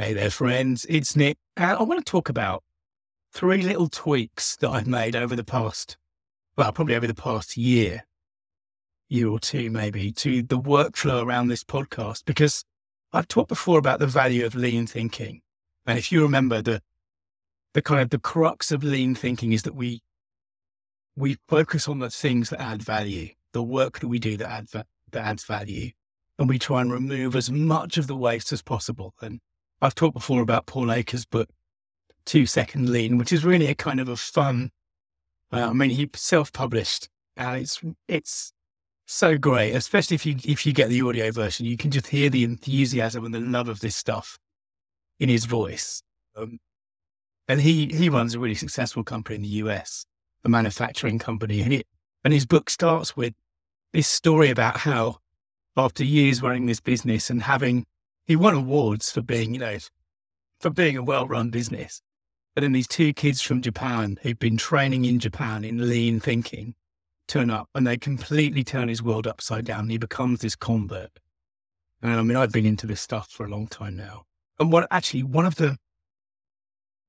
Hey there, friends. It's Nick. Uh, I want to talk about three little tweaks that I've made over the past, well, probably over the past year, year or two, maybe, to the workflow around this podcast. Because I've talked before about the value of lean thinking. And if you remember, the, the kind of the crux of lean thinking is that we, we focus on the things that add value, the work that we do that, add, that adds value. And we try and remove as much of the waste as possible. And I've talked before about Paul Akers' book, Two Second Lean, which is really a kind of a fun. Uh, I mean, he self-published, and it's it's so great, especially if you if you get the audio version. You can just hear the enthusiasm and the love of this stuff in his voice. Um, and he he runs a really successful company in the US, a manufacturing company, and it and his book starts with this story about how after years running this business and having he won awards for being, you know, for being a well-run business. But then these two kids from Japan who've been training in Japan in lean thinking turn up and they completely turn his world upside down. He becomes this convert. And I mean, I've been into this stuff for a long time now. And what actually one of the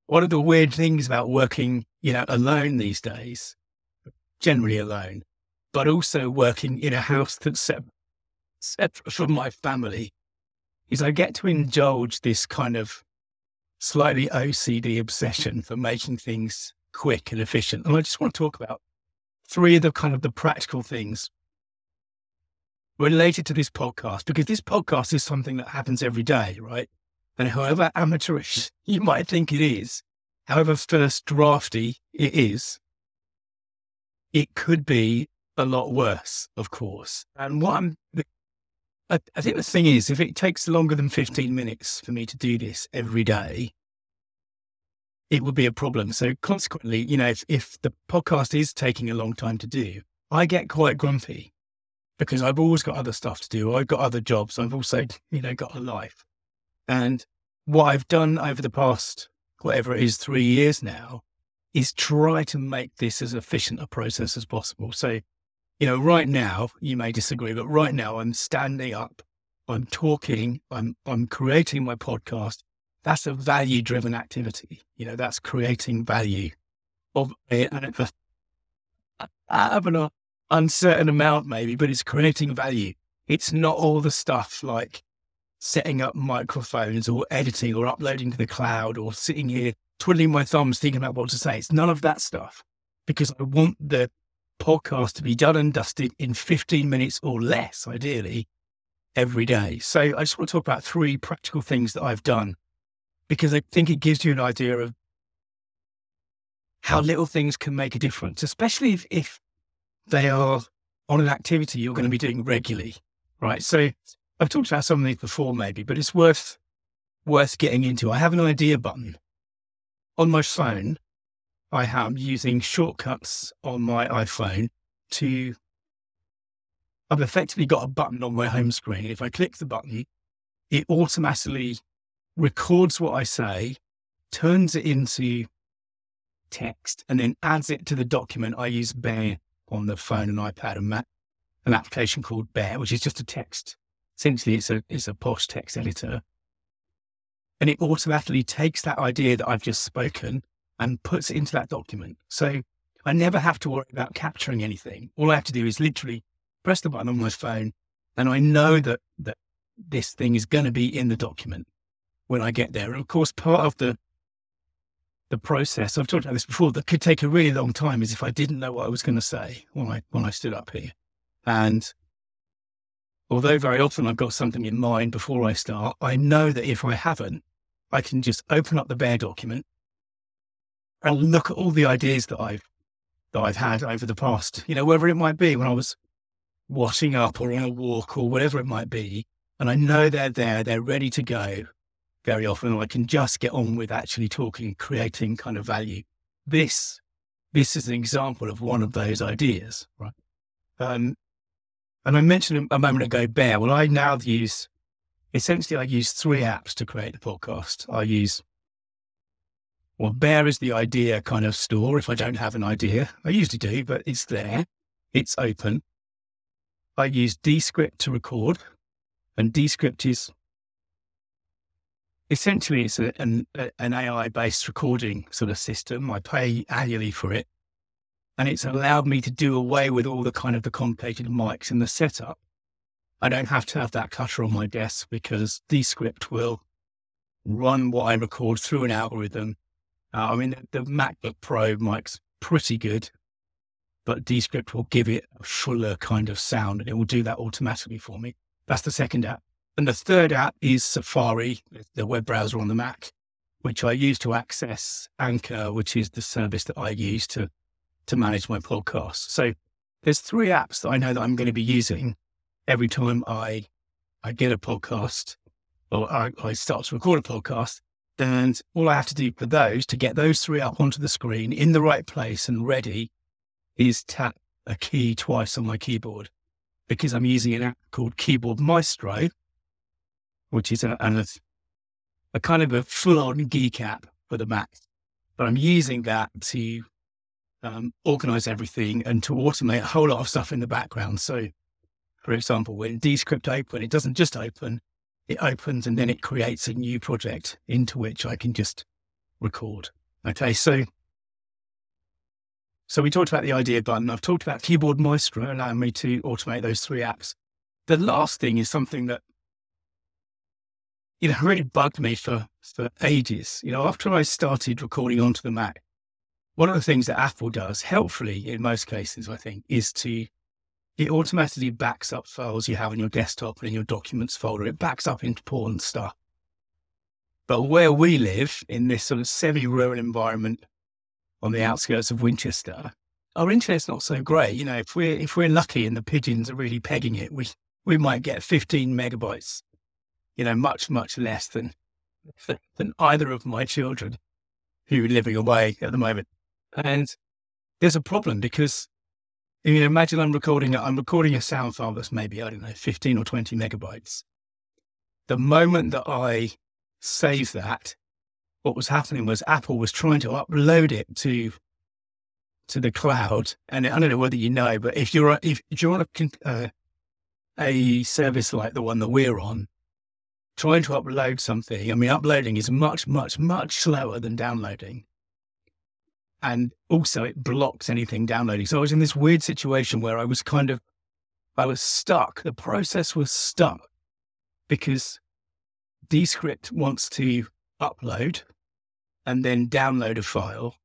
one of the weird things about working, you know, alone these days, generally alone, but also working in a house that's separate, separate from my family, is I get to indulge this kind of slightly OCD obsession for making things quick and efficient. And I just want to talk about three of the kind of the practical things related to this podcast, because this podcast is something that happens every day, right? And however amateurish you might think it is, however first drafty it is, it could be a lot worse, of course. And what I'm, I, I think the thing is, if it takes longer than 15 minutes for me to do this every day, it would be a problem. So consequently, you know, if, if the podcast is taking a long time to do, I get quite grumpy because I've always got other stuff to do. I've got other jobs. I've also, you know, got a life. And what I've done over the past, whatever it is, three years now, is try to make this as efficient a process as possible. So you know, right now, you may disagree, but right now I'm standing up, I'm talking, I'm, I'm creating my podcast. That's a value driven activity. You know, that's creating value of it. and of an uncertain amount, maybe, but it's creating value. It's not all the stuff like setting up microphones or editing or uploading to the cloud or sitting here twiddling my thumbs thinking about what to say. It's none of that stuff because I want the podcast to be done and dusted in 15 minutes or less, ideally, every day. So I just want to talk about three practical things that I've done because I think it gives you an idea of how little things can make a difference, especially if, if they are on an activity you're going to be doing regularly, right? So I've talked about some of these before, maybe, but it's worth worth getting into. I have an idea button on my phone I am using shortcuts on my iPhone to. I've effectively got a button on my home screen. If I click the button, it automatically records what I say, turns it into text, and then adds it to the document. I use Bear on the phone and iPad and Mac, an application called Bear, which is just a text. Essentially, it's a it's a posh text editor, and it automatically takes that idea that I've just spoken and puts it into that document. So I never have to worry about capturing anything. All I have to do is literally press the button on my phone and I know that, that this thing is going to be in the document when I get there. And of course, part of the the process, I've talked about this before, that could take a really long time is if I didn't know what I was going to say when I when I stood up here. And although very often I've got something in mind before I start, I know that if I haven't, I can just open up the Bear document, and look at all the ideas that I've that I've had over the past, you know, wherever it might be, when I was washing up or on a walk or whatever it might be, and I know they're there, they're ready to go. Very often, I can just get on with actually talking, creating kind of value. This, this is an example of one of those ideas, right? Um, and I mentioned a moment ago, Bear. Well, I now use essentially I use three apps to create the podcast. I use well, Bear is the idea kind of store. If I don't have an idea, I usually do, but it's there. It's open. I use Descript to record, and Descript is essentially it's a, an, an AI based recording sort of system. I pay annually for it. And it's allowed me to do away with all the kind of the complicated mics in the setup. I don't have to have that clutter on my desk because Descript will run what I record through an algorithm. Uh, I mean, the, the MacBook Pro mic's pretty good, but Descript will give it a fuller kind of sound and it will do that automatically for me. That's the second app. And the third app is Safari, the web browser on the Mac, which I use to access Anchor, which is the service that I use to, to manage my podcast. So there's three apps that I know that I'm going to be using every time I, I get a podcast or I, I start to record a podcast. And all I have to do for those to get those three up onto the screen in the right place and ready is tap a key twice on my keyboard because I'm using an app called Keyboard Maestro, which is a, a, a kind of a full on geek app for the Mac. But I'm using that to um, organize everything and to automate a whole lot of stuff in the background. So, for example, when Descript open, it doesn't just open, it opens and then it creates a new project into which I can just record. Okay, so so we talked about the idea button. I've talked about Keyboard Maestro allowing me to automate those three apps. The last thing is something that you know, really bugged me for, for ages. You know, after I started recording onto the Mac, one of the things that Apple does, helpfully in most cases, I think, is to it automatically backs up files you have on your desktop and in your documents folder. It backs up into important stuff. But where we live in this sort of semi-rural environment on the mm. outskirts of Winchester, our internet's not so great. You know, if we're if we're lucky and the pigeons are really pegging it, we we might get 15 megabytes you know, much, much less than, than either of my children who are living away at the moment. And there's a problem because you know, imagine I'm recording, I'm recording a sound file that's maybe, I don't know, 15 or 20 megabytes. The moment that I save that, what was happening was Apple was trying to upload it to to the cloud. And I don't know whether you know, but if you're if you're on a, uh, a service like the one that we're on, trying to upload something, I mean, uploading is much, much, much slower than downloading. And also, it blocks anything downloading. So I was in this weird situation where I was kind of, I was stuck. The process was stuck because Descript wants to upload and then download a file.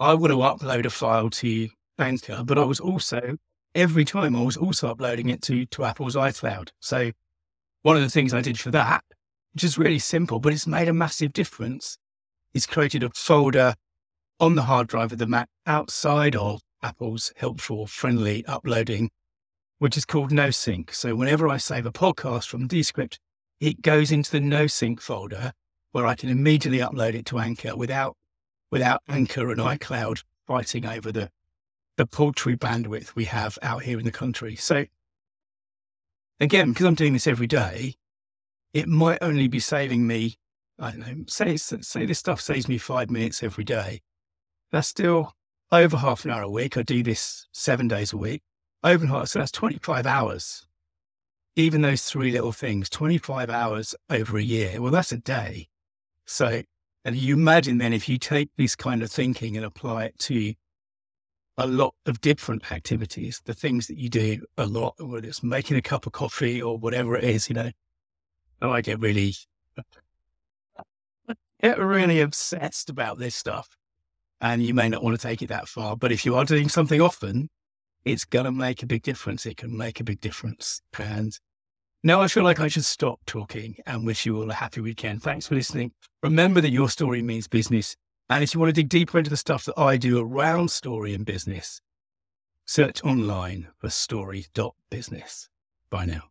I want to upload a file to Anchor, but I was also, every time I was also uploading it to, to Apple's iCloud. So one of the things I did for that, which is really simple, but it's made a massive difference, is created a folder on the hard drive of the Mac outside of Apple's helpful, friendly uploading, which is called NoSync. So whenever I save a podcast from Descript, it goes into the NoSync folder where I can immediately upload it to Anchor without without Anchor and iCloud fighting over the the paltry bandwidth we have out here in the country. So again, because I'm doing this every day, it might only be saving me, I don't know, say, say this stuff saves me five minutes every day. That's still over half an hour a week. I do this seven days a week. Over half, so that's 25 hours. Even those three little things, 25 hours over a year. Well, that's a day. So, and you imagine then if you take this kind of thinking and apply it to a lot of different activities, the things that you do a lot, whether it's making a cup of coffee or whatever it is, you know. And I get really, get really obsessed about this stuff. And you may not want to take it that far, but if you are doing something often, it's going to make a big difference. It can make a big difference. And now I feel like I should stop talking and wish you all a happy weekend. Thanks for listening. Remember that your story means business and if you want to dig deeper into the stuff that I do around story and business, search online for story.business. Bye now.